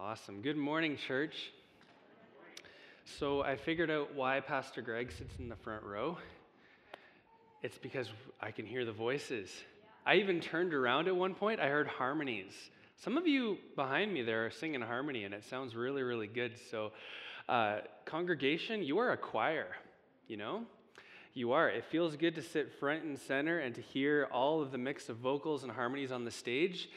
Awesome. Good morning, church. So, I figured out why Pastor Greg sits in the front row. It's because I can hear the voices. I even turned around at one point, I heard harmonies. Some of you behind me there are singing harmony, and it sounds really, really good. So, uh, congregation, you are a choir, you know? You are. It feels good to sit front and center and to hear all of the mix of vocals and harmonies on the stage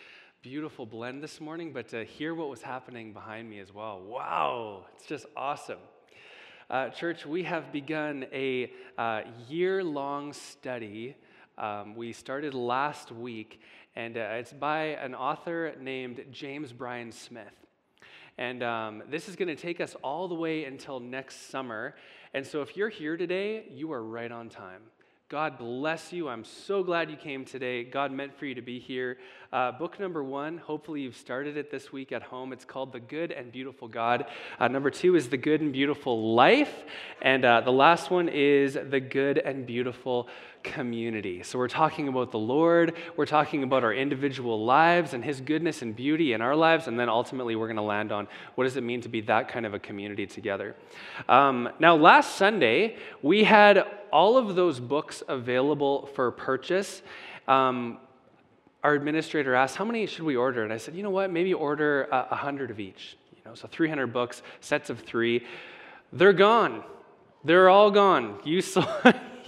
beautiful blend this morning, but to hear what was happening behind me as well. Wow, it's just awesome. Uh, church, we have begun a uh, year long study. Um, we started last week, and uh, it's by an author named James Bryan Smith. And um, this is going to take us all the way until next summer. And so if you're here today, you are right on time. God bless you. I'm so glad you came today. God meant for you to be here. Uh, book number one, hopefully you've started it this week at home. It's called The Good and Beautiful God. Uh, number two is The Good and Beautiful Life. And uh, the last one is The Good and Beautiful community. So we're talking about the Lord, we're talking about our individual lives and His goodness and beauty in our lives, and then ultimately we're going to land on what does it mean to be that kind of a community together. Um, now, last Sunday, we had all of those books available for purchase. Um, our administrator asked, How many should we order? And I said, You know what? Maybe order a uh, hundred of each. You know, so 300 books, sets of three. They're gone. They're all gone. You saw,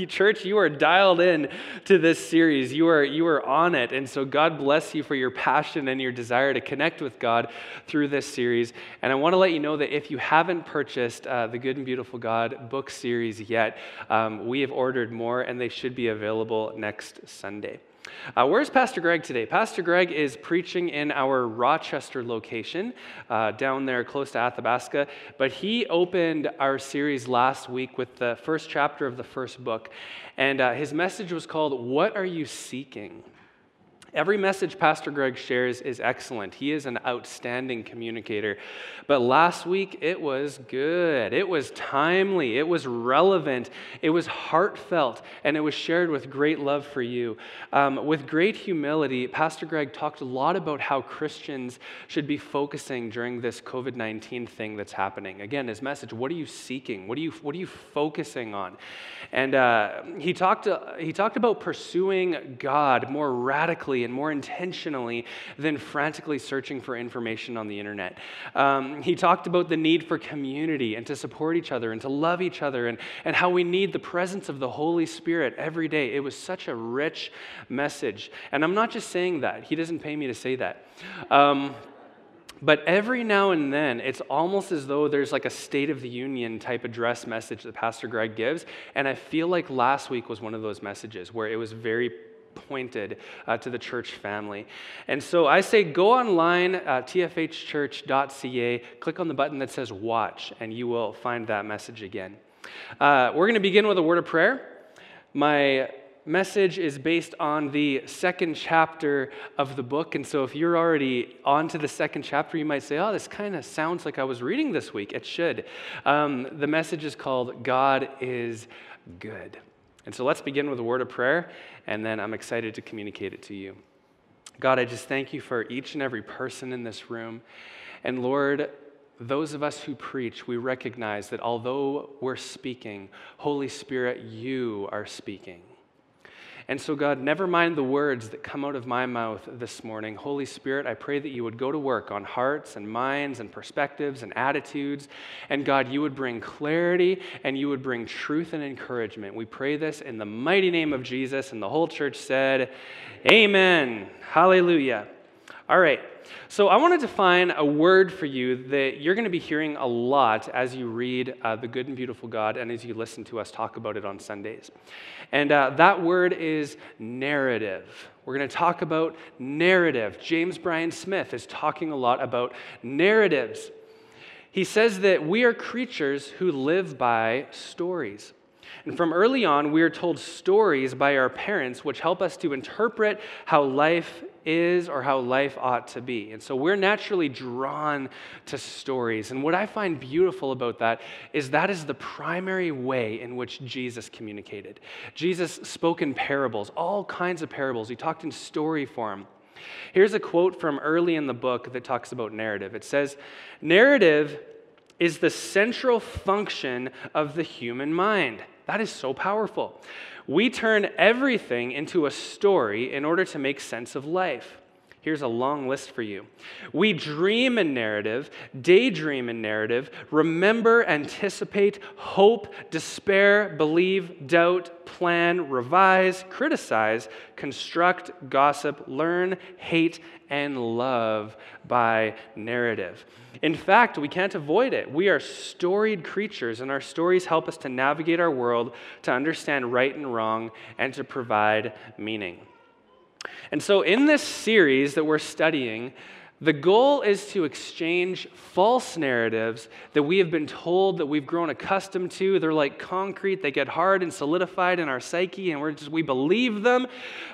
church, you are dialed in to this series. You are, you are on it. And so God bless you for your passion and your desire to connect with God through this series. And I want to let you know that if you haven't purchased uh, the Good and Beautiful God book series yet, um, we have ordered more and they should be available next Sunday. Uh, where's Pastor Greg today? Pastor Greg is preaching in our Rochester location, uh, down there close to Athabasca. But he opened our series last week with the first chapter of the first book. And uh, his message was called, What Are You Seeking? Every message Pastor Greg shares is excellent. He is an outstanding communicator. But last week, it was good. It was timely. It was relevant. It was heartfelt. And it was shared with great love for you. Um, with great humility, Pastor Greg talked a lot about how Christians should be focusing during this COVID 19 thing that's happening. Again, his message what are you seeking? What are you, what are you focusing on? And uh, he, talked, uh, he talked about pursuing God more radically and more intentionally than frantically searching for information on the internet. Um, he talked about the need for community and to support each other and to love each other and, and how we need the presence of the Holy Spirit every day. It was such a rich message. And I'm not just saying that, he doesn't pay me to say that. Um, but every now and then, it's almost as though there's like a State of the Union type address message that Pastor Greg gives. And I feel like last week was one of those messages where it was very pointed uh, to the church family. And so I say go online, uh, tfhchurch.ca, click on the button that says watch, and you will find that message again. Uh, we're going to begin with a word of prayer. My message is based on the second chapter of the book. And so if you're already on to the second chapter, you might say, oh, this kind of sounds like I was reading this week. It should. Um, the message is called God is Good. And so let's begin with a word of prayer, and then I'm excited to communicate it to you. God, I just thank you for each and every person in this room. And Lord, those of us who preach, we recognize that although we're speaking, Holy Spirit, you are speaking. And so, God, never mind the words that come out of my mouth this morning. Holy Spirit, I pray that you would go to work on hearts and minds and perspectives and attitudes. And God, you would bring clarity and you would bring truth and encouragement. We pray this in the mighty name of Jesus. And the whole church said, Amen. Hallelujah. All right. So I want to define a word for you that you're going to be hearing a lot as you read uh, The Good and Beautiful God and as you listen to us talk about it on Sundays. And uh, that word is narrative. We're going to talk about narrative. James Bryan Smith is talking a lot about narratives. He says that we are creatures who live by stories. And from early on, we are told stories by our parents, which help us to interpret how life is or how life ought to be. And so we're naturally drawn to stories. And what I find beautiful about that is that is the primary way in which Jesus communicated. Jesus spoke in parables, all kinds of parables. He talked in story form. Here's a quote from early in the book that talks about narrative. It says, Narrative is the central function of the human mind. That is so powerful. We turn everything into a story in order to make sense of life. Here's a long list for you. We dream in narrative, daydream in narrative, remember, anticipate, hope, despair, believe, doubt, plan, revise, criticize, construct, gossip, learn, hate, and love by narrative. In fact, we can't avoid it. We are storied creatures, and our stories help us to navigate our world, to understand right and wrong, and to provide meaning. And so, in this series that we're studying, the goal is to exchange false narratives that we have been told that we've grown accustomed to. They're like concrete, they get hard and solidified in our psyche, and we're just, we believe them,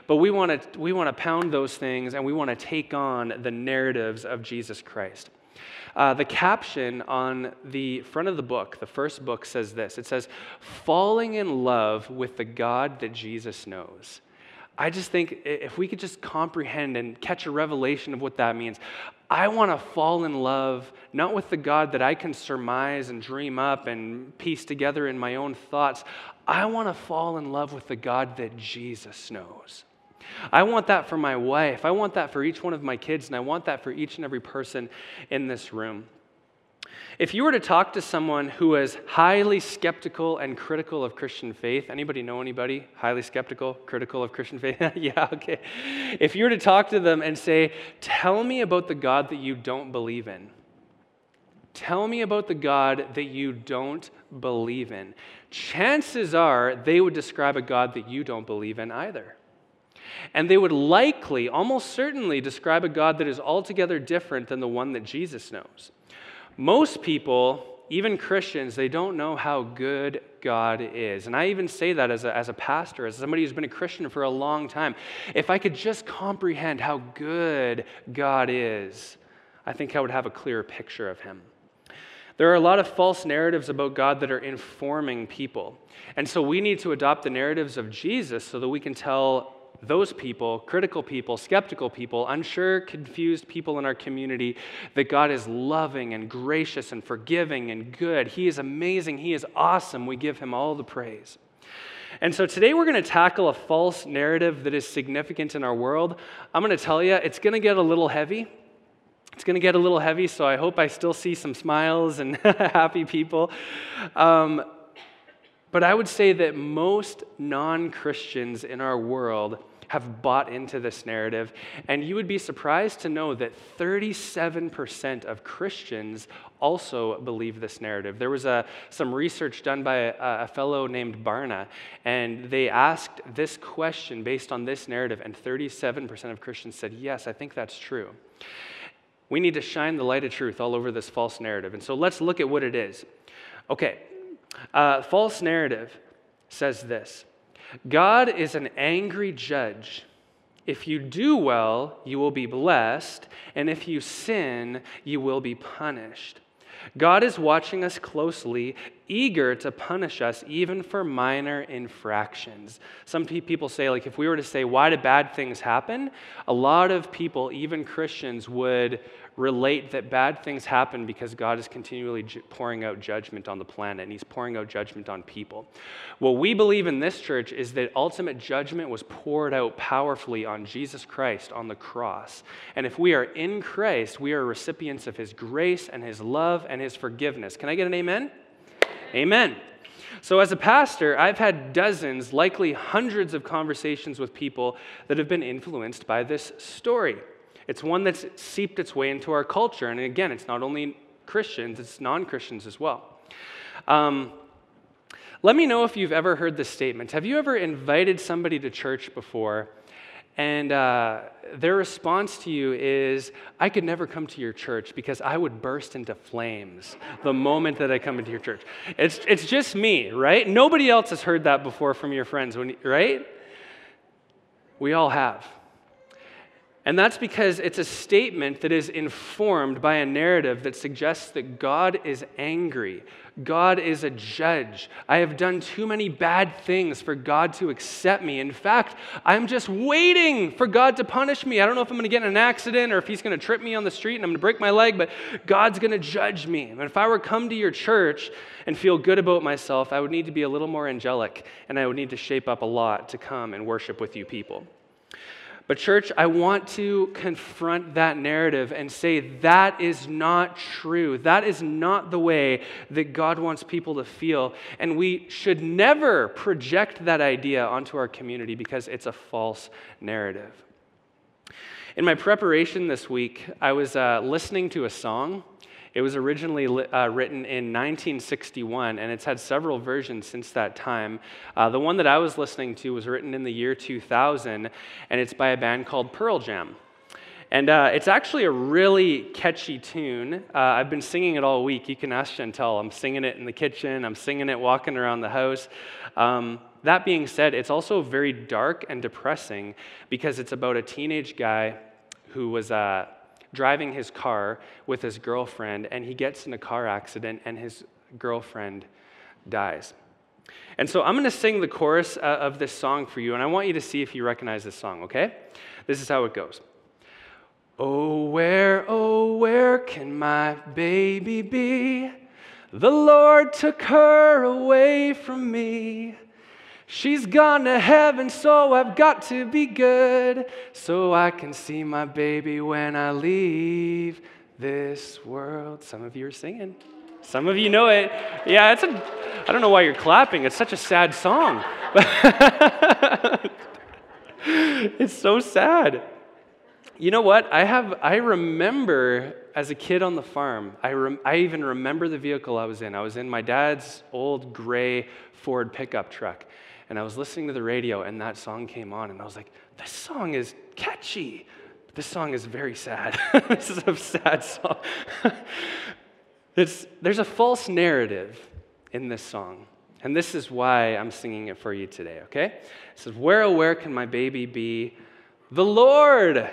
but we want to we want to pound those things and we want to take on the narratives of Jesus Christ. Uh, the caption on the front of the book, the first book, says this it says, Falling in love with the God that Jesus knows. I just think if we could just comprehend and catch a revelation of what that means, I want to fall in love not with the God that I can surmise and dream up and piece together in my own thoughts. I want to fall in love with the God that Jesus knows. I want that for my wife. I want that for each one of my kids, and I want that for each and every person in this room. If you were to talk to someone who is highly skeptical and critical of Christian faith, anybody know anybody highly skeptical, critical of Christian faith? yeah, okay. If you were to talk to them and say, Tell me about the God that you don't believe in, tell me about the God that you don't believe in, chances are they would describe a God that you don't believe in either. And they would likely, almost certainly, describe a God that is altogether different than the one that Jesus knows. Most people, even Christians, they don't know how good God is. And I even say that as a, as a pastor, as somebody who's been a Christian for a long time. If I could just comprehend how good God is, I think I would have a clearer picture of Him. There are a lot of false narratives about God that are informing people. And so we need to adopt the narratives of Jesus so that we can tell those people, critical people, skeptical people, unsure, confused people in our community, that God is loving and gracious and forgiving and good. He is amazing. He is awesome. We give him all the praise. And so today we're going to tackle a false narrative that is significant in our world. I'm going to tell you, it's going to get a little heavy. It's going to get a little heavy, so I hope I still see some smiles and happy people. Um, but I would say that most non Christians in our world have bought into this narrative. And you would be surprised to know that 37% of Christians also believe this narrative. There was a, some research done by a, a fellow named Barna, and they asked this question based on this narrative, and 37% of Christians said, Yes, I think that's true. We need to shine the light of truth all over this false narrative. And so let's look at what it is. Okay, uh, false narrative says this God is an angry judge. If you do well, you will be blessed, and if you sin, you will be punished. God is watching us closely, eager to punish us even for minor infractions. Some people say, like, if we were to say, why do bad things happen? A lot of people, even Christians, would relate that bad things happen because God is continually pouring out judgment on the planet and He's pouring out judgment on people. What we believe in this church is that ultimate judgment was poured out powerfully on Jesus Christ on the cross. And if we are in Christ, we are recipients of His grace and His love and His forgiveness. Can I get an amen? Amen. So, as a pastor, I've had dozens, likely hundreds of conversations with people that have been influenced by this story. It's one that's seeped its way into our culture. And again, it's not only Christians, it's non Christians as well. Um, let me know if you've ever heard this statement. Have you ever invited somebody to church before and uh, their response to you is, I could never come to your church because I would burst into flames the moment that I come into your church. It's, it's just me, right? Nobody else has heard that before from your friends, when, right? We all have. And that's because it's a statement that is informed by a narrative that suggests that God is angry. God is a judge. I have done too many bad things for God to accept me. In fact, I'm just waiting for God to punish me. I don't know if I'm going to get in an accident or if He's going to trip me on the street and I'm going to break my leg, but God's going to judge me. And if I were to come to your church and feel good about myself, I would need to be a little more angelic and I would need to shape up a lot to come and worship with you people. But, church, I want to confront that narrative and say that is not true. That is not the way that God wants people to feel. And we should never project that idea onto our community because it's a false narrative. In my preparation this week, I was uh, listening to a song it was originally uh, written in 1961, and it's had several versions since that time. Uh, the one that I was listening to was written in the year 2000, and it's by a band called Pearl Jam. And uh, it's actually a really catchy tune. Uh, I've been singing it all week. You can ask Chantel. I'm singing it in the kitchen, I'm singing it walking around the house. Um, that being said, it's also very dark and depressing because it's about a teenage guy who was uh, driving his car with his girlfriend, and he gets in a car accident, and his girlfriend dies. And so I'm going to sing the chorus uh, of this song for you, and I want you to see if you recognize this song, okay? This is how it goes. Oh, where, oh, where can my baby be? The Lord took her away from me. She's gone to heaven, so I've got to be good, so I can see my baby when I leave this world. Some of you are singing. Some of you know it. Yeah, it's a, I don't know why you're clapping. It's such a sad song. it's so sad. You know what? I have, I remember as a kid on the farm, I, rem, I even remember the vehicle I was in. I was in my dad's old gray Ford pickup truck and I was listening to the radio, and that song came on, and I was like, this song is catchy. This song is very sad. this is a sad song. there's a false narrative in this song. And this is why I'm singing it for you today, okay? It says, Where, oh, where can my baby be? The Lord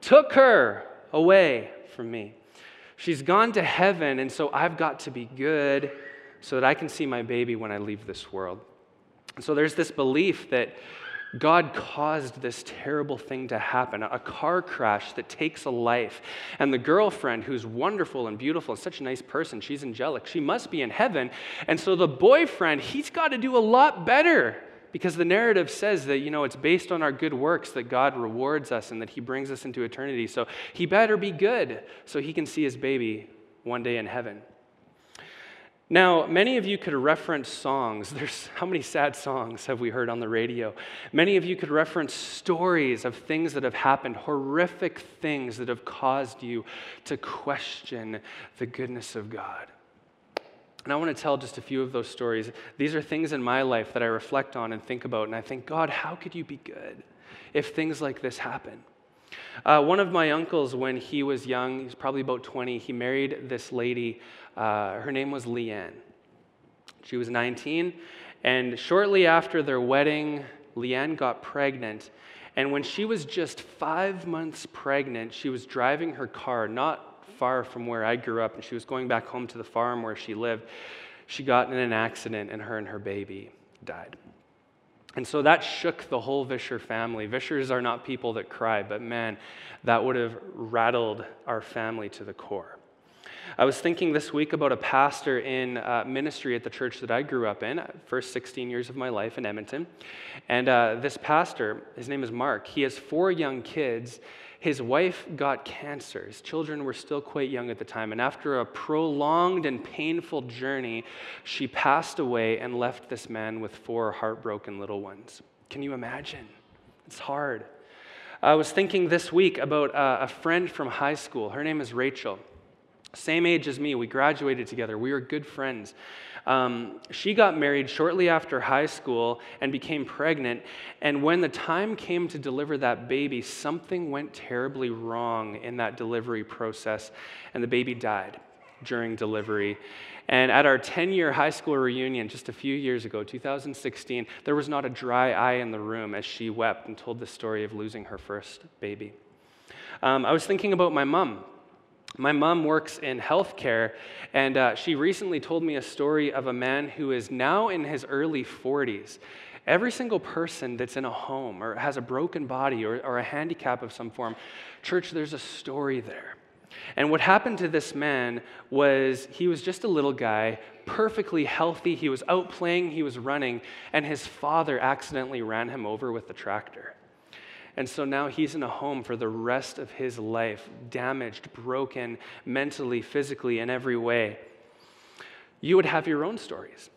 took her away from me. She's gone to heaven, and so I've got to be good so that I can see my baby when I leave this world. So there's this belief that God caused this terrible thing to happen a car crash that takes a life. And the girlfriend, who's wonderful and beautiful and such a nice person, she's angelic, she must be in heaven. And so the boyfriend, he's got to do a lot better because the narrative says that, you know, it's based on our good works that God rewards us and that he brings us into eternity. So he better be good so he can see his baby one day in heaven. Now, many of you could reference songs. There's how many sad songs have we heard on the radio? Many of you could reference stories of things that have happened, horrific things that have caused you to question the goodness of God. And I want to tell just a few of those stories. These are things in my life that I reflect on and think about, and I think, God, how could you be good if things like this happen? Uh, one of my uncles, when he was young, he's probably about 20, he married this lady. Uh, her name was Leanne. She was 19, and shortly after their wedding, Leanne got pregnant. And when she was just five months pregnant, she was driving her car not far from where I grew up, and she was going back home to the farm where she lived. She got in an accident, and her and her baby died. And so that shook the whole Visscher family. Visschers are not people that cry, but man, that would have rattled our family to the core. I was thinking this week about a pastor in uh, ministry at the church that I grew up in, first 16 years of my life in Edmonton. And uh, this pastor, his name is Mark, he has four young kids, his wife got cancer. His children were still quite young at the time. And after a prolonged and painful journey, she passed away and left this man with four heartbroken little ones. Can you imagine? It's hard. I was thinking this week about uh, a friend from high school. Her name is Rachel. Same age as me. We graduated together. We were good friends. Um, she got married shortly after high school and became pregnant. And when the time came to deliver that baby, something went terribly wrong in that delivery process, and the baby died during delivery. And at our 10 year high school reunion just a few years ago, 2016, there was not a dry eye in the room as she wept and told the story of losing her first baby. Um, I was thinking about my mom. My mom works in healthcare, and uh, she recently told me a story of a man who is now in his early 40s. Every single person that's in a home or has a broken body or, or a handicap of some form, church, there's a story there. And what happened to this man was he was just a little guy, perfectly healthy. He was out playing, he was running, and his father accidentally ran him over with the tractor. And so now he's in a home for the rest of his life, damaged, broken, mentally, physically, in every way. You would have your own stories.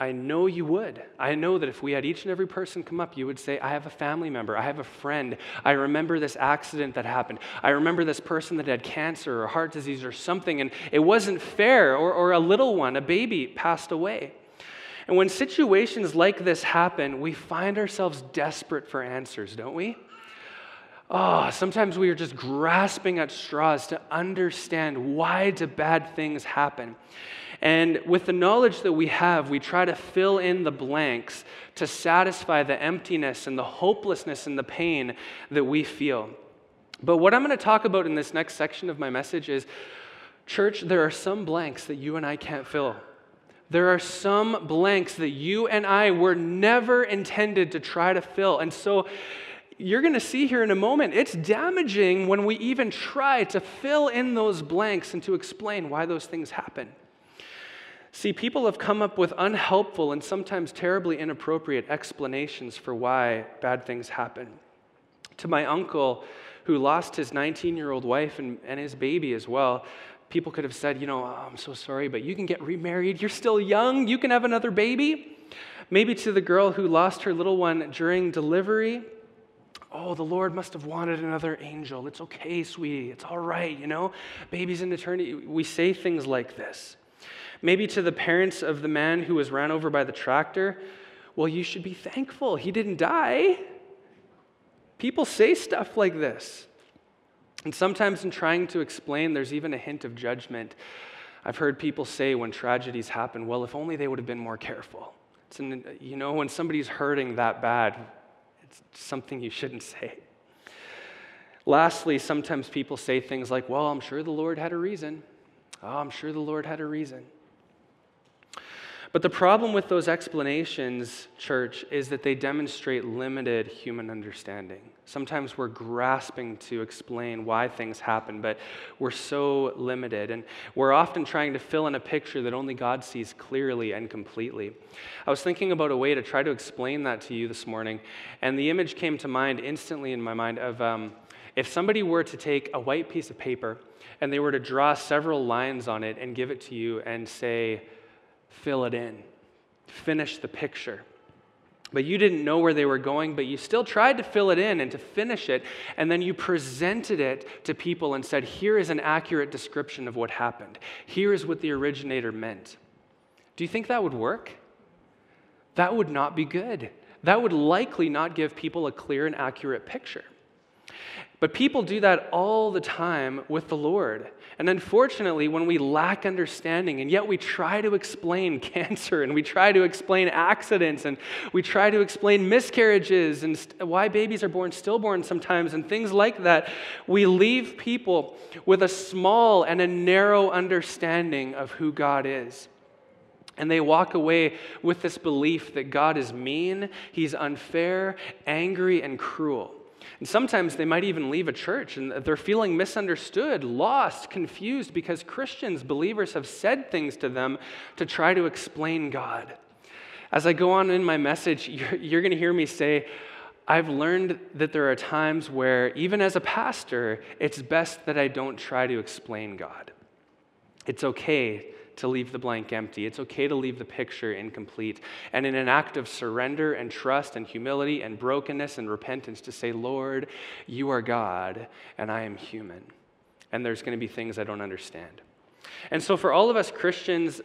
I know you would. I know that if we had each and every person come up, you would say, I have a family member, I have a friend, I remember this accident that happened, I remember this person that had cancer or heart disease or something, and it wasn't fair, or, or a little one, a baby, passed away. And when situations like this happen, we find ourselves desperate for answers, don't we? Oh, sometimes we are just grasping at straws to understand why do bad things happen. And with the knowledge that we have, we try to fill in the blanks to satisfy the emptiness and the hopelessness and the pain that we feel. But what I'm going to talk about in this next section of my message is church, there are some blanks that you and I can't fill. There are some blanks that you and I were never intended to try to fill. And so you're going to see here in a moment, it's damaging when we even try to fill in those blanks and to explain why those things happen. See, people have come up with unhelpful and sometimes terribly inappropriate explanations for why bad things happen. To my uncle, who lost his 19 year old wife and, and his baby as well, people could have said, You know, oh, I'm so sorry, but you can get remarried. You're still young. You can have another baby. Maybe to the girl who lost her little one during delivery, Oh, the Lord must have wanted another angel. It's okay, sweetie. It's all right, you know? Babies in eternity. We say things like this. Maybe to the parents of the man who was ran over by the tractor, well, you should be thankful. He didn't die. People say stuff like this. And sometimes in trying to explain, there's even a hint of judgment. I've heard people say when tragedies happen, well, if only they would have been more careful. An, you know, when somebody's hurting that bad, something you shouldn't say. Lastly, sometimes people say things like, well, I'm sure the Lord had a reason. Oh, I'm sure the Lord had a reason. But the problem with those explanations, church, is that they demonstrate limited human understanding. Sometimes we're grasping to explain why things happen, but we're so limited. And we're often trying to fill in a picture that only God sees clearly and completely. I was thinking about a way to try to explain that to you this morning, and the image came to mind instantly in my mind of um, if somebody were to take a white piece of paper and they were to draw several lines on it and give it to you and say, fill it in, finish the picture. But you didn't know where they were going, but you still tried to fill it in and to finish it. And then you presented it to people and said, Here is an accurate description of what happened. Here is what the originator meant. Do you think that would work? That would not be good. That would likely not give people a clear and accurate picture. But people do that all the time with the Lord. And unfortunately, when we lack understanding, and yet we try to explain cancer, and we try to explain accidents, and we try to explain miscarriages, and st- why babies are born stillborn sometimes, and things like that, we leave people with a small and a narrow understanding of who God is. And they walk away with this belief that God is mean, He's unfair, angry, and cruel. And sometimes they might even leave a church and they're feeling misunderstood, lost, confused because Christians, believers, have said things to them to try to explain God. As I go on in my message, you're, you're going to hear me say, I've learned that there are times where, even as a pastor, it's best that I don't try to explain God. It's okay to leave the blank empty. It's okay to leave the picture incomplete. And in an act of surrender and trust and humility and brokenness and repentance, to say, Lord, you are God and I am human. And there's going to be things I don't understand. And so, for all of us Christians,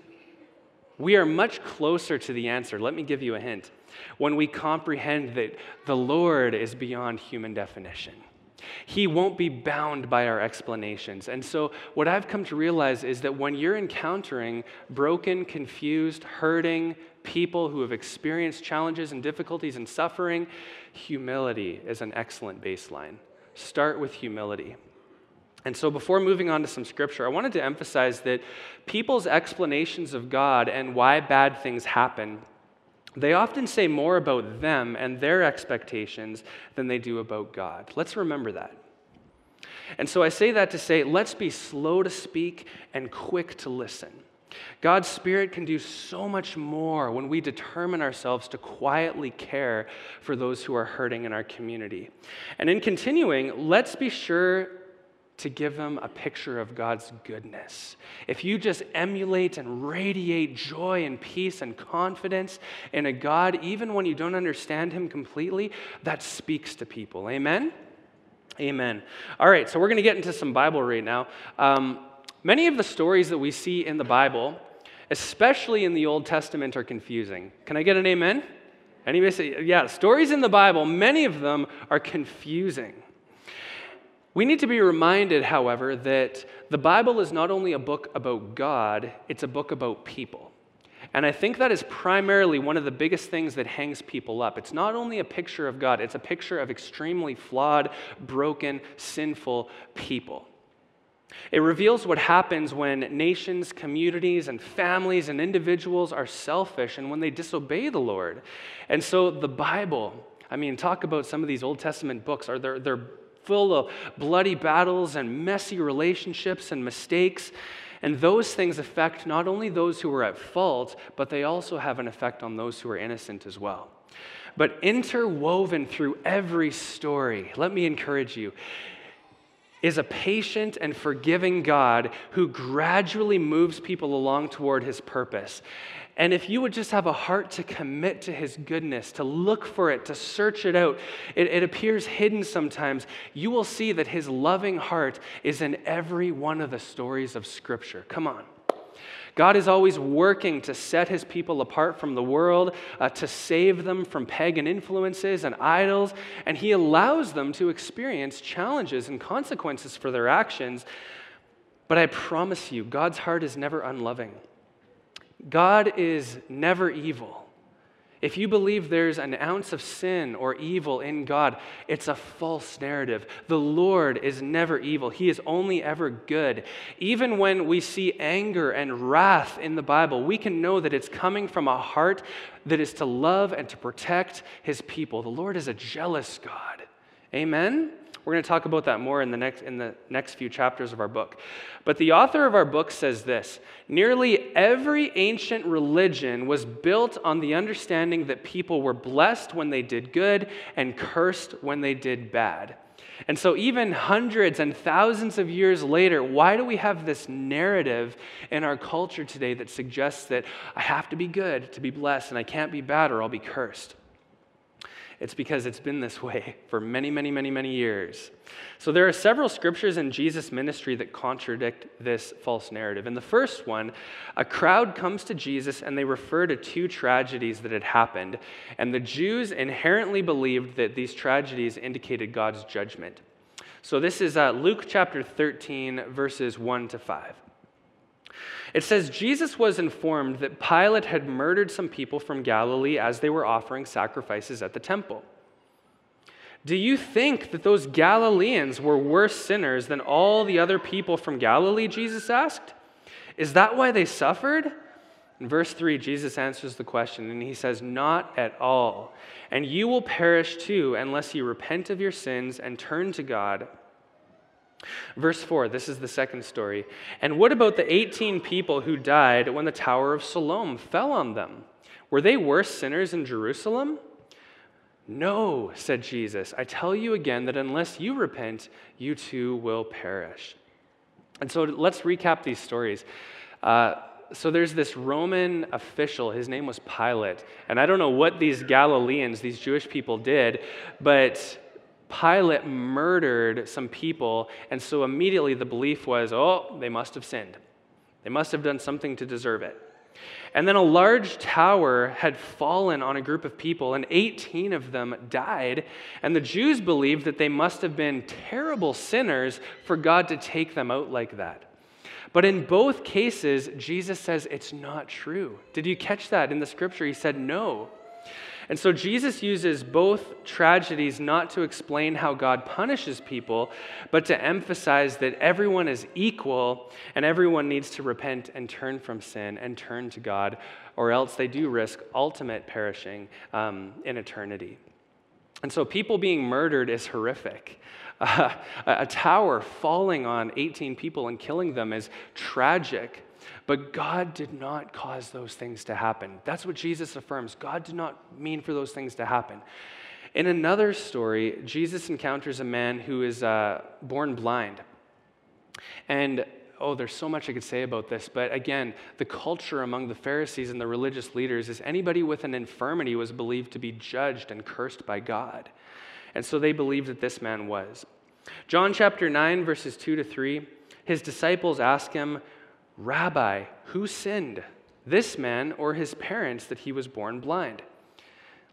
we are much closer to the answer. Let me give you a hint. When we comprehend that the Lord is beyond human definition. He won't be bound by our explanations. And so, what I've come to realize is that when you're encountering broken, confused, hurting people who have experienced challenges and difficulties and suffering, humility is an excellent baseline. Start with humility. And so, before moving on to some scripture, I wanted to emphasize that people's explanations of God and why bad things happen, they often say more about them and their expectations than they do about God. Let's remember that. And so, I say that to say, let's be slow to speak and quick to listen. God's Spirit can do so much more when we determine ourselves to quietly care for those who are hurting in our community. And in continuing, let's be sure to give them a picture of God's goodness. If you just emulate and radiate joy and peace and confidence in a God, even when you don't understand Him completely, that speaks to people. Amen? Amen. All right, so we're going to get into some Bible right now. Um, many of the stories that we see in the Bible, especially in the Old Testament, are confusing. Can I get an amen? Anybody say, yeah, stories in the Bible, many of them are confusing. We need to be reminded, however, that the Bible is not only a book about God, it's a book about people. And I think that is primarily one of the biggest things that hangs people up. It's not only a picture of God, it's a picture of extremely flawed, broken, sinful people. It reveals what happens when nations, communities, and families and individuals are selfish and when they disobey the Lord. And so the Bible, I mean, talk about some of these Old Testament books, are they're, they're full of bloody battles and messy relationships and mistakes. And those things affect not only those who are at fault, but they also have an effect on those who are innocent as well. But interwoven through every story, let me encourage you, is a patient and forgiving God who gradually moves people along toward his purpose. And if you would just have a heart to commit to his goodness, to look for it, to search it out, it, it, appears hidden sometimes, you will see that his loving heart is in every one of the stories of Scripture. Come on. God is always working to set his people apart from the world, uh, to save them from pagan influences and idols, and he allows them to experience challenges and consequences for their actions. But I promise you, God's heart is never unloving. God is never evil. If you believe there's an ounce of sin or evil in God, it's a false narrative. The Lord is never evil, He is only ever good. Even when we see anger and wrath in the Bible, we can know that it's coming from a heart that is to love and to protect His people. The Lord is a jealous God. Amen? We're going to talk about that more in the next, in the next few chapters of our book. But the author of our book says this Nearly every ancient religion was built on the understanding that people were blessed when they did good and cursed when they did bad. And so, even hundreds and thousands of years later, why do we have this narrative in our culture today that suggests that I have to be good to be blessed and I can't be bad or I'll be cursed? It's because it's been this way for many, many, many, many years. So there are several scriptures in Jesus' ministry that contradict this false narrative. In the first one, a crowd comes to Jesus and they refer to two tragedies that had happened. And the Jews inherently believed that these tragedies indicated God's judgment. So this is uh, Luke chapter 13, verses 1 to 5. It says Jesus was informed that Pilate had murdered some people from Galilee as they were offering sacrifices at the temple. Do you think that those Galileans were worse sinners than all the other people from Galilee? Jesus asked. Is that why they suffered? In verse 3, Jesus answers the question and he says, Not at all. And you will perish too unless you repent of your sins and turn to God Verse 4, this is the second story. And what about the 18 people who died when the Tower of Siloam fell on them? Were they worse sinners in Jerusalem? No, said Jesus. I tell you again that unless you repent, you too will perish. And so let's recap these stories. Uh, so there's this Roman official, his name was Pilate. And I don't know what these Galileans, these Jewish people, did, but Pilate murdered some people, and so immediately the belief was, oh, they must have sinned. They must have done something to deserve it. And then a large tower had fallen on a group of people, and 18 of them died. And the Jews believed that they must have been terrible sinners for God to take them out like that. But in both cases, Jesus says it's not true. Did you catch that in the scripture? He said no. And so Jesus uses both tragedies not to explain how God punishes people, but to emphasize that everyone is equal and everyone needs to repent and turn from sin and turn to God, or else they do risk ultimate perishing um, in eternity. And so people being murdered is horrific. Uh, a tower falling on 18 people and killing them is tragic. But God did not cause those things to happen. That's what Jesus affirms. God did not mean for those things to happen. In another story, Jesus encounters a man who is uh, born blind. And oh, there's so much I could say about this, but again, the culture among the Pharisees and the religious leaders is anybody with an infirmity was believed to be judged and cursed by God. And so they believed that this man was. John chapter 9, verses 2 to 3, his disciples ask him, Rabbi, who sinned, this man or his parents, that he was born blind?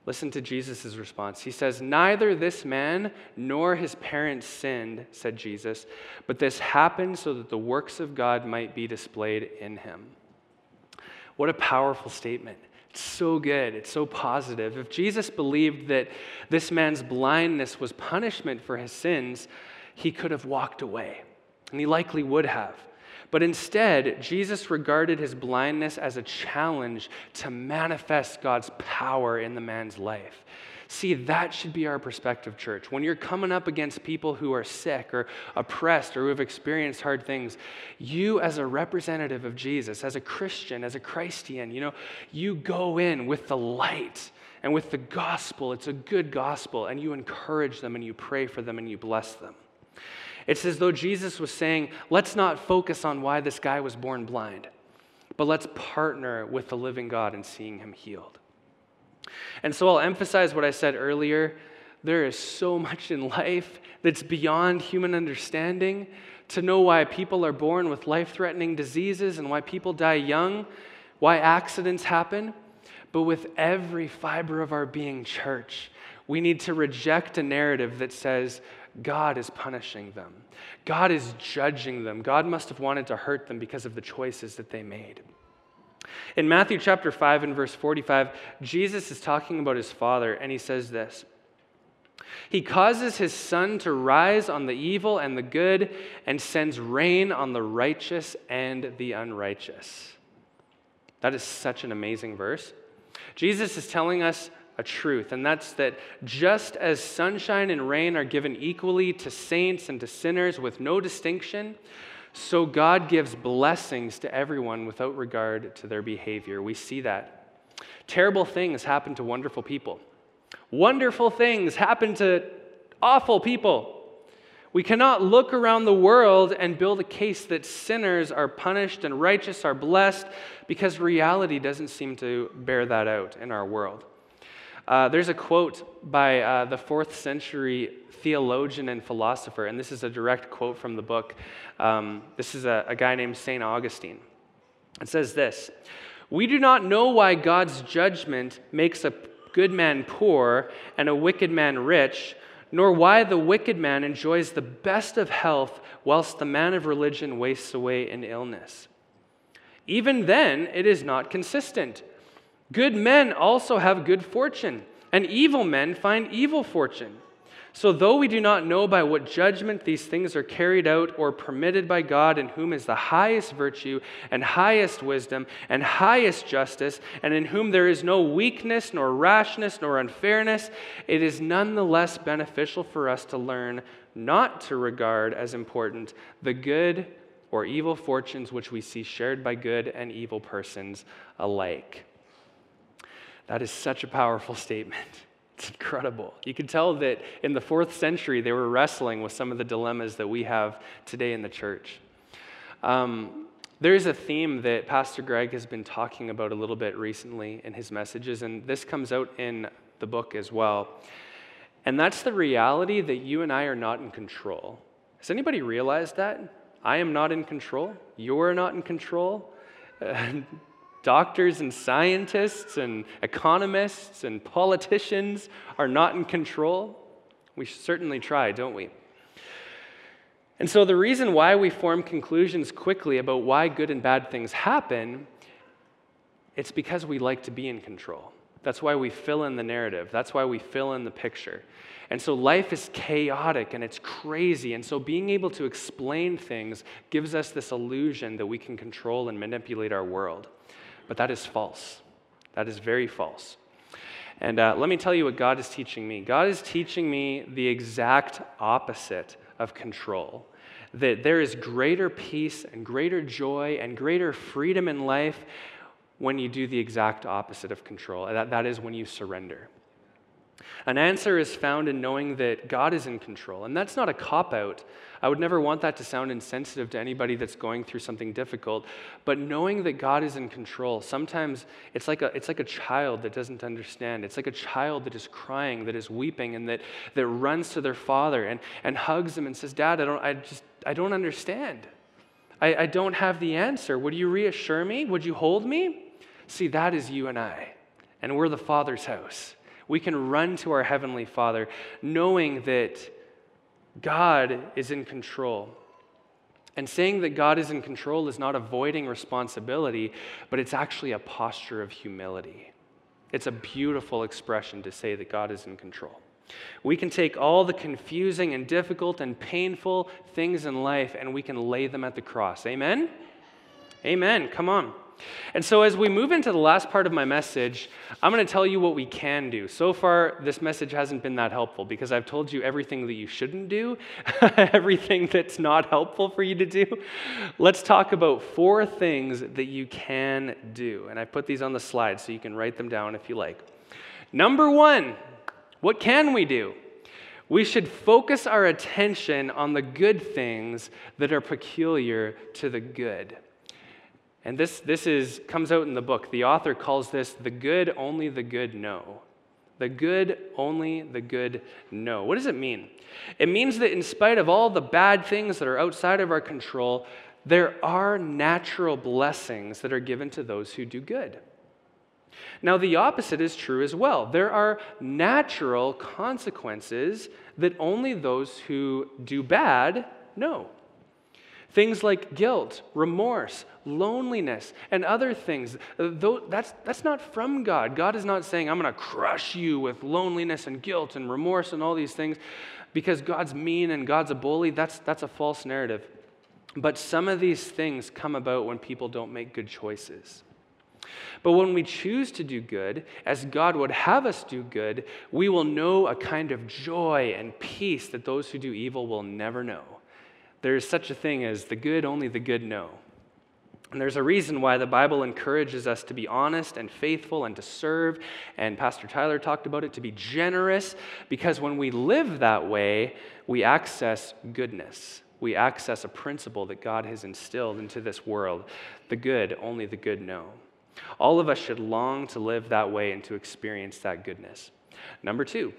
Listen to Jesus' response. He says, Neither this man nor his parents sinned, said Jesus, but this happened so that the works of God might be displayed in him. What a powerful statement. It's so good. It's so positive. If Jesus believed that this man's blindness was punishment for his sins, he could have walked away, and he likely would have. But instead, Jesus regarded his blindness as a challenge to manifest God's power in the man's life. See, that should be our perspective, church. When you're coming up against people who are sick or oppressed or who have experienced hard things, you, as a representative of Jesus, as a Christian, as a Christian, you know, you go in with the light and with the gospel. It's a good gospel, and you encourage them and you pray for them and you bless them. It's as though Jesus was saying, let's not focus on why this guy was born blind, but let's partner with the living God in seeing him healed. And so I'll emphasize what I said earlier. There is so much in life that's beyond human understanding. To know why people are born with life threatening diseases and why people die young, why accidents happen. But with every fiber of our being, church, we need to reject a narrative that says God is punishing them. God is judging them. God must have wanted to hurt them because of the choices that they made. In Matthew chapter 5 and verse 45, Jesus is talking about his Father, and he says this He causes his sun to rise on the evil and the good, and sends rain on the righteous and the unrighteous. That is such an amazing verse. Jesus is telling us a truth, and that's that just as sunshine and rain are given equally to saints and to sinners with no distinction, so God gives blessings to everyone without regard to their behavior. We see that. Terrible things happen to wonderful people, wonderful things happen to awful people. We cannot look around the world and build a case that sinners are punished and righteous are blessed because reality doesn't seem to bear that out in our world. Uh, there's a quote by uh, the fourth century theologian and philosopher, and this is a direct quote from the book. Um, this is a, a guy named St. Augustine. It says this We do not know why God's judgment makes a good man poor and a wicked man rich, nor why the wicked man enjoys the best of health whilst the man of religion wastes away in illness. Even then, it is not consistent. Good men also have good fortune, and evil men find evil fortune. So, though we do not know by what judgment these things are carried out or permitted by God, in whom is the highest virtue and highest wisdom and highest justice, and in whom there is no weakness, nor rashness, nor unfairness, it is nonetheless beneficial for us to learn not to regard as important the good or evil fortunes which we see shared by good and evil persons alike. That is such a powerful statement. It's incredible. You can tell that in the fourth century, they were wrestling with some of the dilemmas that we have today in the church. Um, there's a theme that Pastor Greg has been talking about a little bit recently in his messages, and this comes out in the book as well. And that's the reality that you and I are not in control. Has anybody realized that? I am not in control. You're not in control. Doctors and scientists and economists and politicians are not in control. We certainly try, don't we? And so, the reason why we form conclusions quickly about why good and bad things happen, it's because we like to be in control. That's why we fill in the narrative. That's why we fill in the picture. And so life is chaotic and it's crazy. And so being able to explain things gives us this illusion that we can control and manipulate our world. But that is false. That is very false. And uh, let me tell you what God is teaching me. God is teaching me the exact opposite of control. That there is greater peace and greater joy and greater freedom in life when you do the exact opposite of control. That, that is when you surrender. An answer is found in knowing that God is in control. And that's not a cop out. I would never want that to sound insensitive to anybody that's going through something difficult. But knowing that God is in control, sometimes it's like a, it's like a child that doesn't understand. It's like a child that is crying, that is weeping, and that, that runs to their father and, and hugs him and says, Dad, I don't, I just, I don't understand. I, I don't have the answer. Would you reassure me? Would you hold me? See, that is you and I. And we're the Father's house we can run to our Heavenly Father knowing that God is in control. And saying that God is in control is not avoiding responsibility, but it's actually a posture of humility. It's a beautiful expression to say that God is in control. We can take all the confusing and difficult and painful things in life and we can lay them at the cross. Amen? Amen. Come on. And so, as we move into the last part of my message, I'm going to tell you what we can do. So far, this message hasn't been that helpful because I've told you everything that you shouldn't do, everything that's not helpful for you to do. Let's talk about four things that you can do. And I put these on the slide so you can write them down if you like. Number one, what can we do? We should focus our attention on the good things that are peculiar to the good. And this, this is, comes out in the book. The author calls this the good only the good know. The good only the good know. What does it mean? It means that in spite of all the bad things that are outside of our control, there are natural blessings that are given to those who do good. Now, the opposite is true as well. There are natural consequences that only those who do bad know. Things like guilt, remorse, loneliness, and other things. That's, that's not from God. God is not saying, I'm going to crush you with loneliness and guilt and remorse and all these things because God's mean and God's a bully. That's, that's a false narrative. But some of these things come about when people don't make good choices. But when we choose to do good, as God would have us do good, we will know a kind of joy and peace that those who do evil will never know. There is such a thing as the good only the good know. And there's a reason why the Bible encourages us to be honest and faithful and to serve. And Pastor Tyler talked about it to be generous, because when we live that way, we access goodness. We access a principle that God has instilled into this world the good, only the good know. All of us should long to live that way and to experience that goodness. Number two,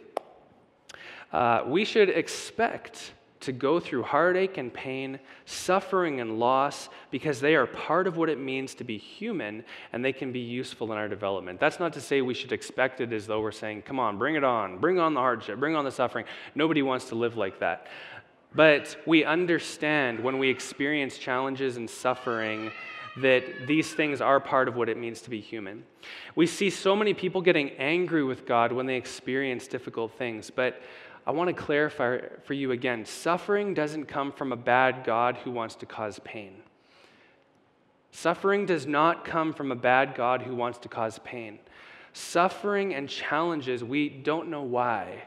uh, we should expect to go through heartache and pain, suffering and loss, because they are part of what it means to be human and they can be useful in our development. That's not to say we should expect it as though we're saying, come on, bring it on, bring on the hardship, bring on the suffering. Nobody wants to live like that. But we understand when we experience challenges and suffering that these things are part of what it means to be human. We see so many people getting angry with God when they experience difficult things, but I want to clarify for you again suffering doesn't come from a bad God who wants to cause pain. Suffering does not come from a bad God who wants to cause pain. Suffering and challenges, we don't know why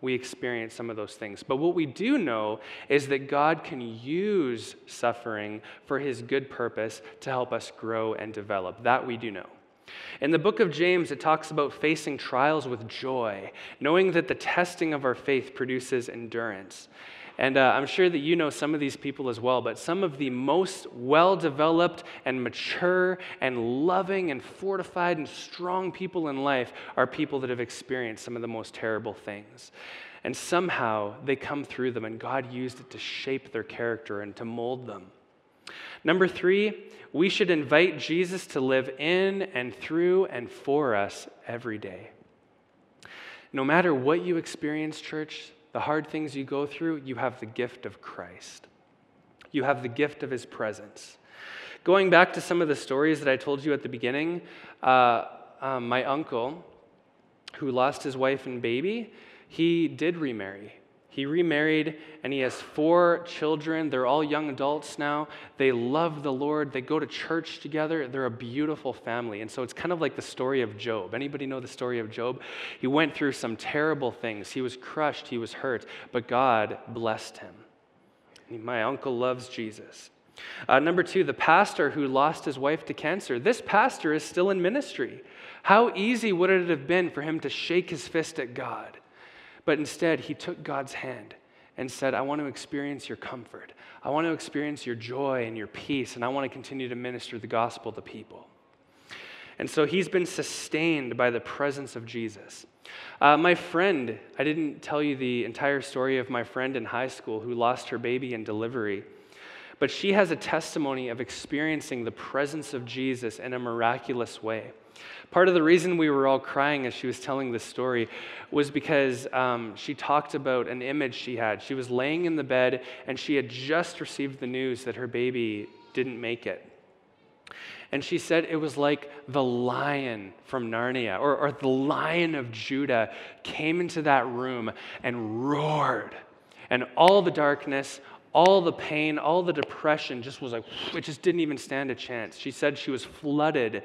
we experience some of those things. But what we do know is that God can use suffering for his good purpose to help us grow and develop. That we do know. In the book of James, it talks about facing trials with joy, knowing that the testing of our faith produces endurance. And uh, I'm sure that you know some of these people as well, but some of the most well developed and mature and loving and fortified and strong people in life are people that have experienced some of the most terrible things. And somehow they come through them, and God used it to shape their character and to mold them. Number three, we should invite Jesus to live in and through and for us every day. No matter what you experience, church, the hard things you go through, you have the gift of Christ. You have the gift of his presence. Going back to some of the stories that I told you at the beginning, uh, um, my uncle, who lost his wife and baby, he did remarry. He remarried and he has four children. They're all young adults now. They love the Lord. They go to church together. They're a beautiful family. And so it's kind of like the story of Job. Anybody know the story of Job? He went through some terrible things. He was crushed, he was hurt, but God blessed him. My uncle loves Jesus. Uh, number two, the pastor who lost his wife to cancer. This pastor is still in ministry. How easy would it have been for him to shake his fist at God? But instead, he took God's hand and said, I want to experience your comfort. I want to experience your joy and your peace, and I want to continue to minister the gospel to people. And so he's been sustained by the presence of Jesus. Uh, my friend, I didn't tell you the entire story of my friend in high school who lost her baby in delivery, but she has a testimony of experiencing the presence of Jesus in a miraculous way. Part of the reason we were all crying as she was telling this story was because um, she talked about an image she had. She was laying in the bed and she had just received the news that her baby didn't make it. And she said it was like the lion from Narnia or, or the lion of Judah came into that room and roared. And all the darkness, all the pain, all the depression just was like, it just didn't even stand a chance. She said she was flooded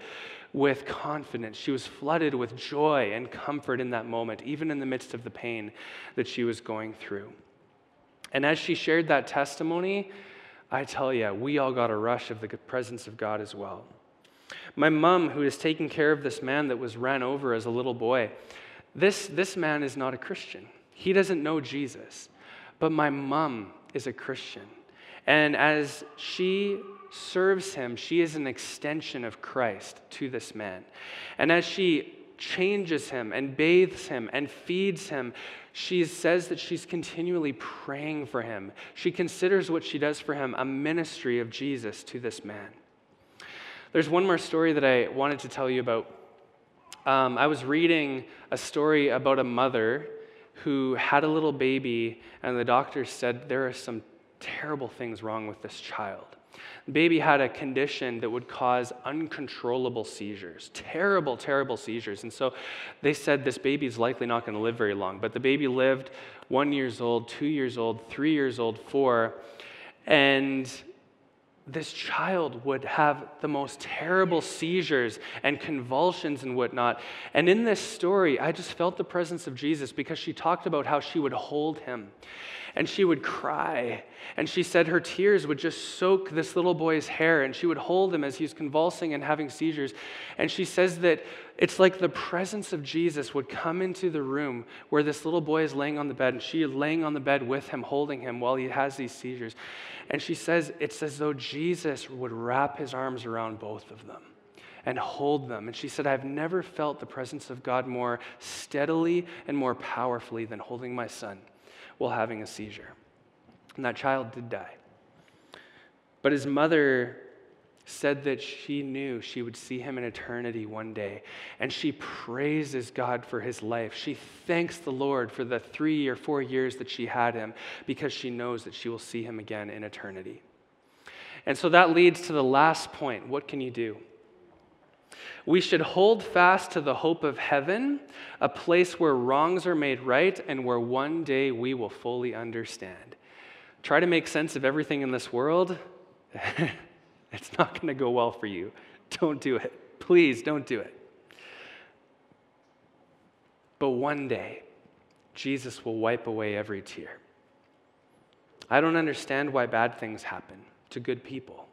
with confidence. She was flooded with joy and comfort in that moment, even in the midst of the pain that she was going through. And as she shared that testimony, I tell you, we all got a rush of the presence of God as well. My mom, who is taking care of this man that was ran over as a little boy, this, this man is not a Christian. He doesn't know Jesus. But my mom is a Christian. And as she serves him, she is an extension of Christ to this man. And as she changes him and bathes him and feeds him, she says that she's continually praying for him. She considers what she does for him a ministry of Jesus to this man. There's one more story that I wanted to tell you about. Um, I was reading a story about a mother who had a little baby, and the doctor said there are some terrible things wrong with this child. The baby had a condition that would cause uncontrollable seizures, terrible, terrible seizures. And so they said this baby is likely not going to live very long. But the baby lived one years old, two years old, three years old, four. And this child would have the most terrible seizures and convulsions and whatnot. And in this story, I just felt the presence of Jesus because she talked about how she would hold him and she would cry. And she said her tears would just soak this little boy's hair, and she would hold him as he's convulsing and having seizures. And she says that it's like the presence of Jesus would come into the room where this little boy is laying on the bed, and she is laying on the bed with him, holding him while he has these seizures. And she says it's as though Jesus would wrap his arms around both of them and hold them. And she said, I've never felt the presence of God more steadily and more powerfully than holding my son while having a seizure. And that child did die. But his mother said that she knew she would see him in eternity one day. And she praises God for his life. She thanks the Lord for the three or four years that she had him because she knows that she will see him again in eternity. And so that leads to the last point. What can you do? We should hold fast to the hope of heaven, a place where wrongs are made right and where one day we will fully understand. Try to make sense of everything in this world. it's not going to go well for you. Don't do it. Please don't do it. But one day, Jesus will wipe away every tear. I don't understand why bad things happen to good people.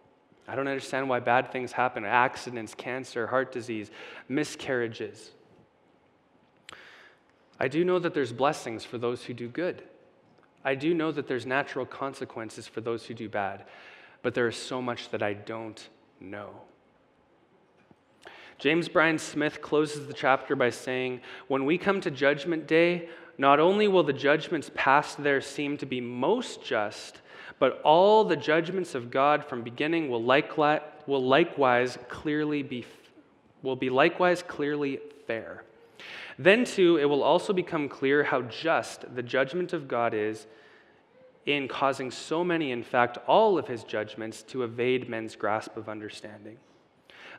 I don't understand why bad things happen accidents, cancer, heart disease, miscarriages. I do know that there's blessings for those who do good. I do know that there's natural consequences for those who do bad, but there is so much that I don't know. James Bryan Smith closes the chapter by saying, When we come to Judgment Day, not only will the judgments passed there seem to be most just, but all the judgments of God from beginning will likewise, will likewise clearly be will be likewise clearly fair. Then too it will also become clear how just the judgment of God is in causing so many, in fact, all of his judgments to evade men's grasp of understanding.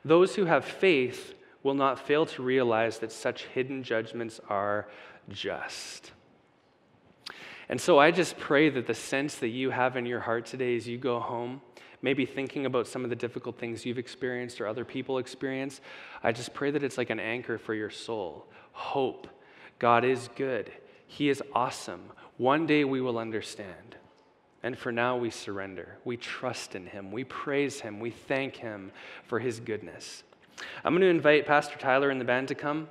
Those who have faith will not fail to realize that such hidden judgments are just. And so I just pray that the sense that you have in your heart today as you go home, maybe thinking about some of the difficult things you've experienced or other people experience, I just pray that it's like an anchor for your soul. Hope. God is good. He is awesome. One day we will understand. And for now, we surrender. We trust in Him. We praise Him. We thank Him for His goodness. I'm going to invite Pastor Tyler and the band to come.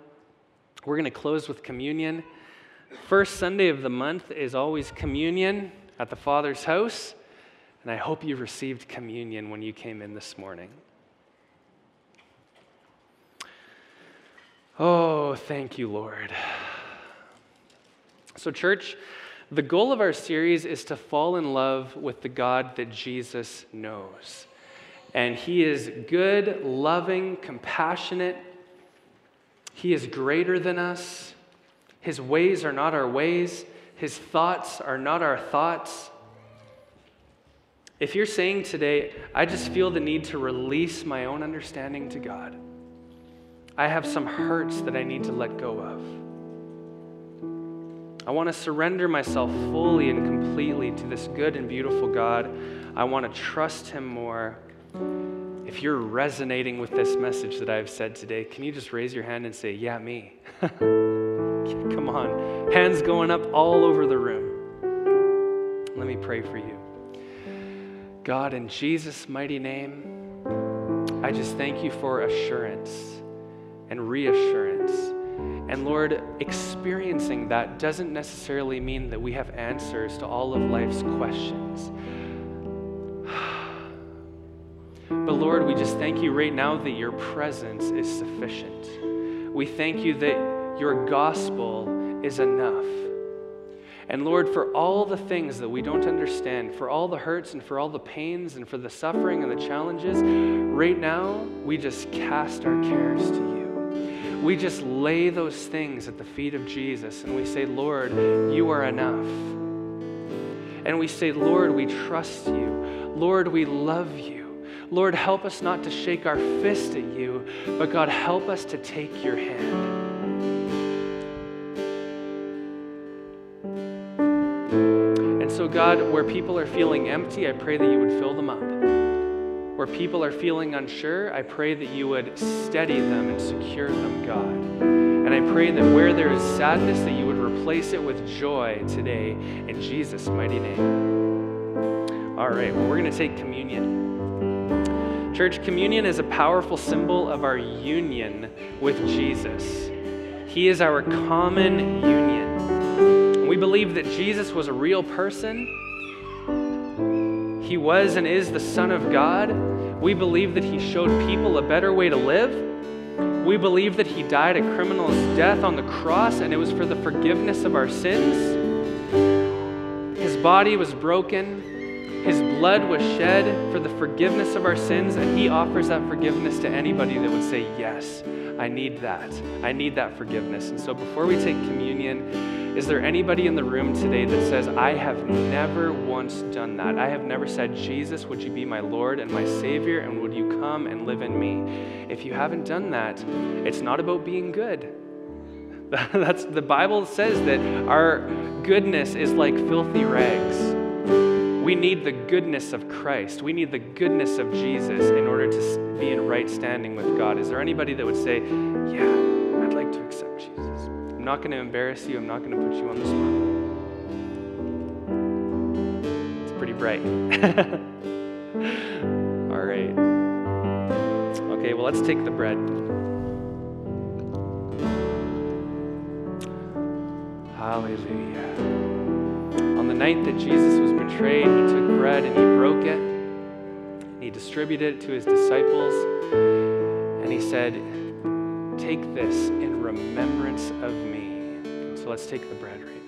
We're going to close with communion. First Sunday of the month is always communion at the Father's house. And I hope you received communion when you came in this morning. Oh, thank you, Lord. So, church, the goal of our series is to fall in love with the God that Jesus knows. And He is good, loving, compassionate. He is greater than us. His ways are not our ways, His thoughts are not our thoughts. If you're saying today, I just feel the need to release my own understanding to God, I have some hurts that I need to let go of. I want to surrender myself fully and completely to this good and beautiful God. I want to trust Him more. If you're resonating with this message that I've said today, can you just raise your hand and say, Yeah, me? Come on. Hands going up all over the room. Let me pray for you. God, in Jesus' mighty name, I just thank you for assurance and reassurance. And Lord, experiencing that doesn't necessarily mean that we have answers to all of life's questions. But Lord, we just thank you right now that your presence is sufficient. We thank you that your gospel is enough. And Lord, for all the things that we don't understand, for all the hurts and for all the pains and for the suffering and the challenges, right now, we just cast our cares to you. We just lay those things at the feet of Jesus and we say, Lord, you are enough. And we say, Lord, we trust you. Lord, we love you. Lord, help us not to shake our fist at you, but God, help us to take your hand. God, where people are feeling empty, I pray that you would fill them up. Where people are feeling unsure, I pray that you would steady them and secure them, God. And I pray that where there is sadness, that you would replace it with joy today in Jesus' mighty name. All right, well, we're going to take communion. Church, communion is a powerful symbol of our union with Jesus. He is our common union. Believe that Jesus was a real person. He was and is the Son of God. We believe that He showed people a better way to live. We believe that He died a criminal's death on the cross and it was for the forgiveness of our sins. His body was broken. His blood was shed for the forgiveness of our sins, and He offers that forgiveness to anybody that would say, Yes, I need that. I need that forgiveness. And so before we take communion, is there anybody in the room today that says, I have never once done that? I have never said, Jesus, would you be my Lord and my Savior, and would you come and live in me? If you haven't done that, it's not about being good. That's the Bible says that our goodness is like filthy rags. We need the goodness of Christ. We need the goodness of Jesus in order to be in right standing with God. Is there anybody that would say, Yeah, I'd like to accept? Not going to embarrass you. I'm not going to put you on the spot. It's pretty bright. All right. Okay, well, let's take the bread. Hallelujah. On the night that Jesus was betrayed, he took bread and he broke it. He distributed it to his disciples. And he said, Take this in remembrance of me. So let's take the bread right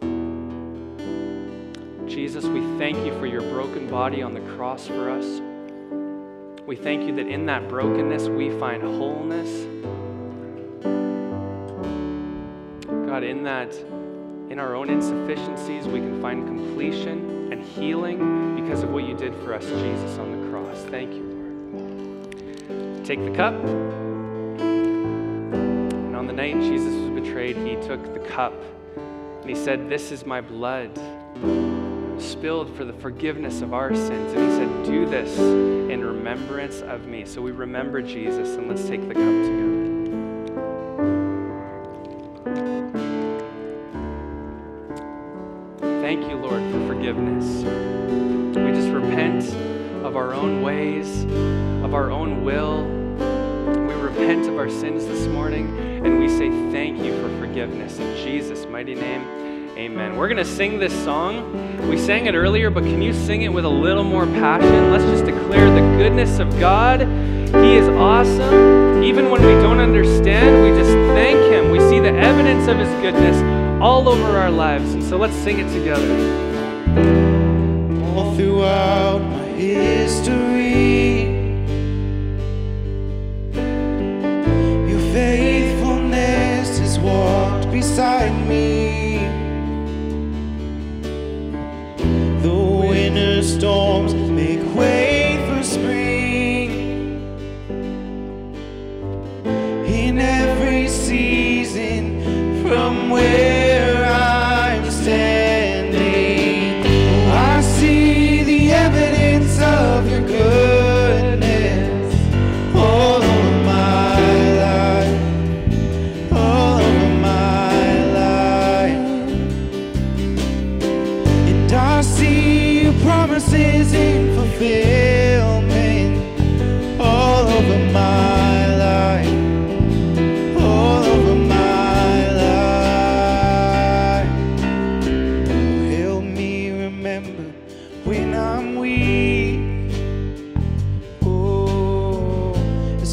now. Jesus, we thank you for your broken body on the cross for us. We thank you that in that brokenness we find wholeness. God, in that, in our own insufficiencies, we can find completion and healing because of what you did for us, Jesus, on the cross. Thank you, Lord. Take the cup. Night Jesus was betrayed, he took the cup and he said, This is my blood spilled for the forgiveness of our sins. And he said, Do this in remembrance of me. So we remember Jesus and let's take the cup together. Thank you, Lord, for forgiveness. We just repent of our own ways, of our own will. Repent of our sins this morning and we say thank you for forgiveness. In Jesus' mighty name, amen. We're going to sing this song. We sang it earlier, but can you sing it with a little more passion? Let's just declare the goodness of God. He is awesome. Even when we don't understand, we just thank Him. We see the evidence of His goodness all over our lives. And so let's sing it together. All throughout my history, walked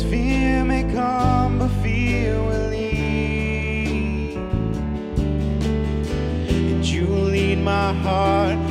fear may come, but fear will leave and you lead my heart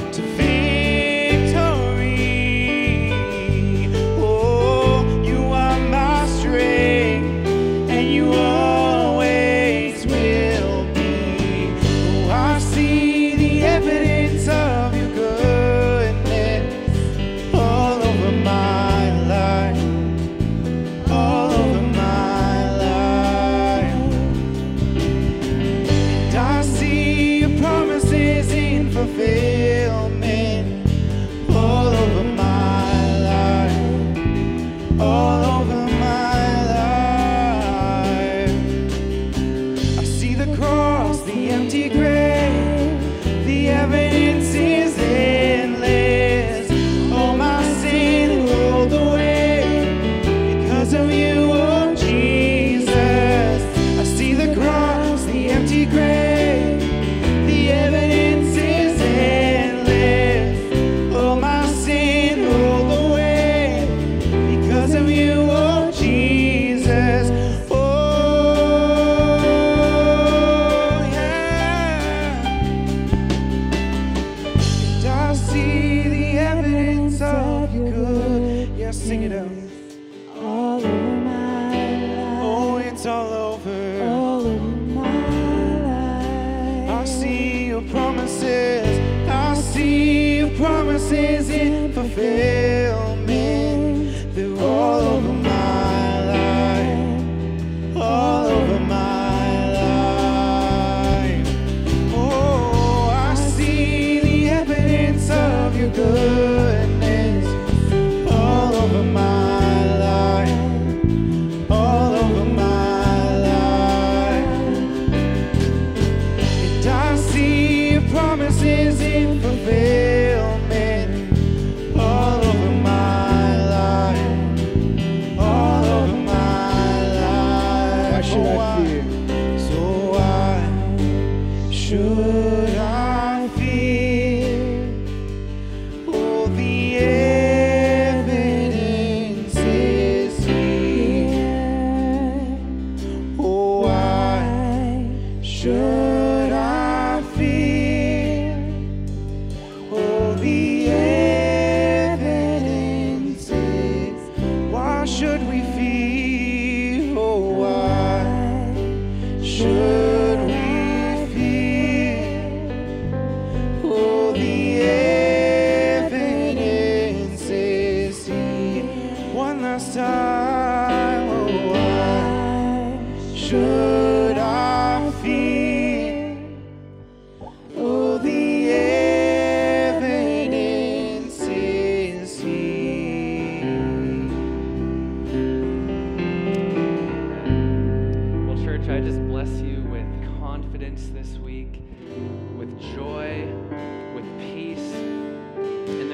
your promises. I see your promises in fulfillment.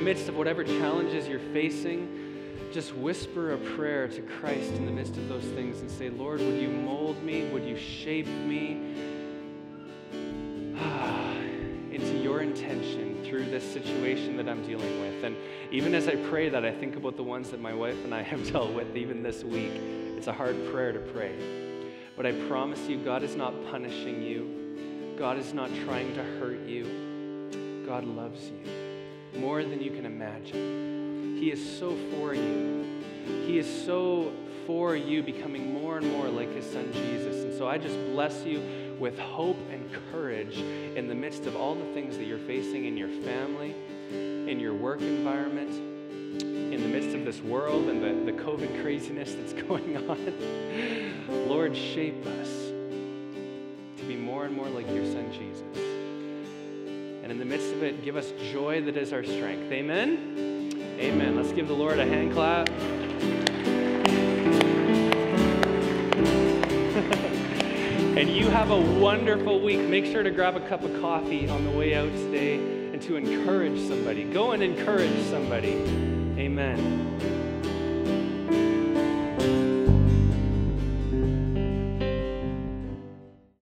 Midst of whatever challenges you're facing, just whisper a prayer to Christ in the midst of those things and say, Lord, would you mold me? Would you shape me into your intention through this situation that I'm dealing with? And even as I pray that, I think about the ones that my wife and I have dealt with even this week. It's a hard prayer to pray. But I promise you, God is not punishing you. God is not trying to hurt you. God loves you more than you can imagine. He is so for you. He is so for you becoming more and more like his son Jesus. And so I just bless you with hope and courage in the midst of all the things that you're facing in your family, in your work environment, in the midst of this world and the, the COVID craziness that's going on. Lord, shape us to be more and more like your son Jesus. And in the midst of it, give us joy that is our strength. Amen? Amen. Let's give the Lord a hand clap. and you have a wonderful week. Make sure to grab a cup of coffee on the way out today and to encourage somebody. Go and encourage somebody. Amen.